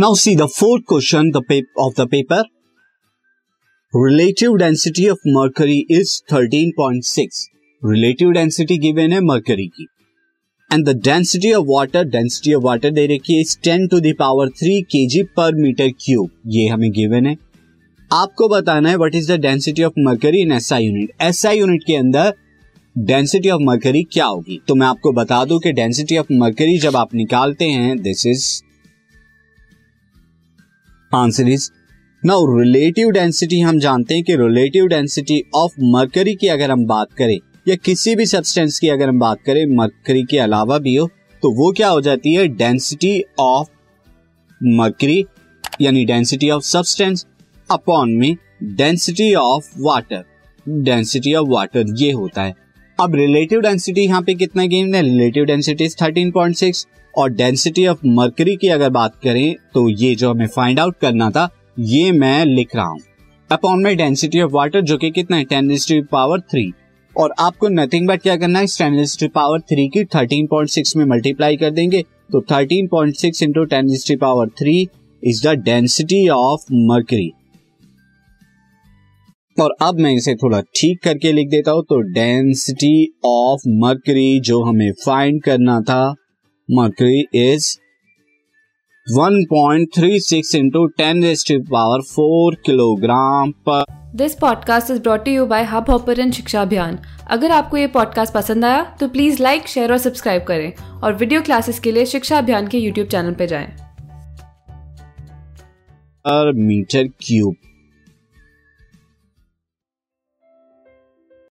Now see the fourth question, the pap- of the paper. Relative density of mercury is 13.6. Relative density given है mercury की. And the density of water density of water दे रखी है ten to the power three के जी पर metre cube ये हमें given है. आपको बताना है what is the density of mercury in SI unit SI unit के अंदर डेंसिटी ऑफ़ मर्करी क्या होगी? तो मैं आपको बता दूँ कि डेंसिटी ऑफ़ मर्करी जब आप निकालते हैं this is answer is now relative density, हम जानते हैं कि रिलेटिव डेंसिटी ऑफ़ मर्करी की अगर हम बात करें, या किसी भी सब्सटेंस की अगर हम बात करें, मर्करी के अलावा भी हो तो वो क्या हो जाती है? डेंसिटी ऑफ़ मर्करी यानी डेंसिटी ऑफ़ सब्सटेंस अपॉन में density of water density of water ये होता है। अब रिलेटिव डेंसिटी यहाँ पे कितना गेम है? Relative density thirteen point six और डेंसिटी ऑफ़ मर्करी की अगर बात करें तो ये जो हमें फाइंड आउट करना था, ये मैं लिख रहा हूँ। अपॉन में डेंसिटी ऑफ़ वाटर जो कि कितना है? टेन पावर थ्री और आपको नथिंग बट क्या करना है? स्टेनलेस पावर थ्री की थर्टीन पॉइंट सिक्स में मल्टीप्लाई कर देंगे। तो thirteen point six into ten power three is the density of mercury और अब मैं इसे थोड़ा ठीक करके लिख देता हूँ तो डेंसिटी ऑफ़ मर्करी जो हमें फाइंड करना था mercury is 1.36 into 10 raised to power 4 kilogram per this podcast is brought you by Hubhopper शिक्षा अभियान अगर आपको ये पॉडकास्ट पसंद आया तो प्लीज़ लाइक शेयर और सब्सक्राइब करें और वीडियो क्लासेस के लिए शिक्षा अभियान के यूट्यूब चैनल पर जाएँ। Metre cube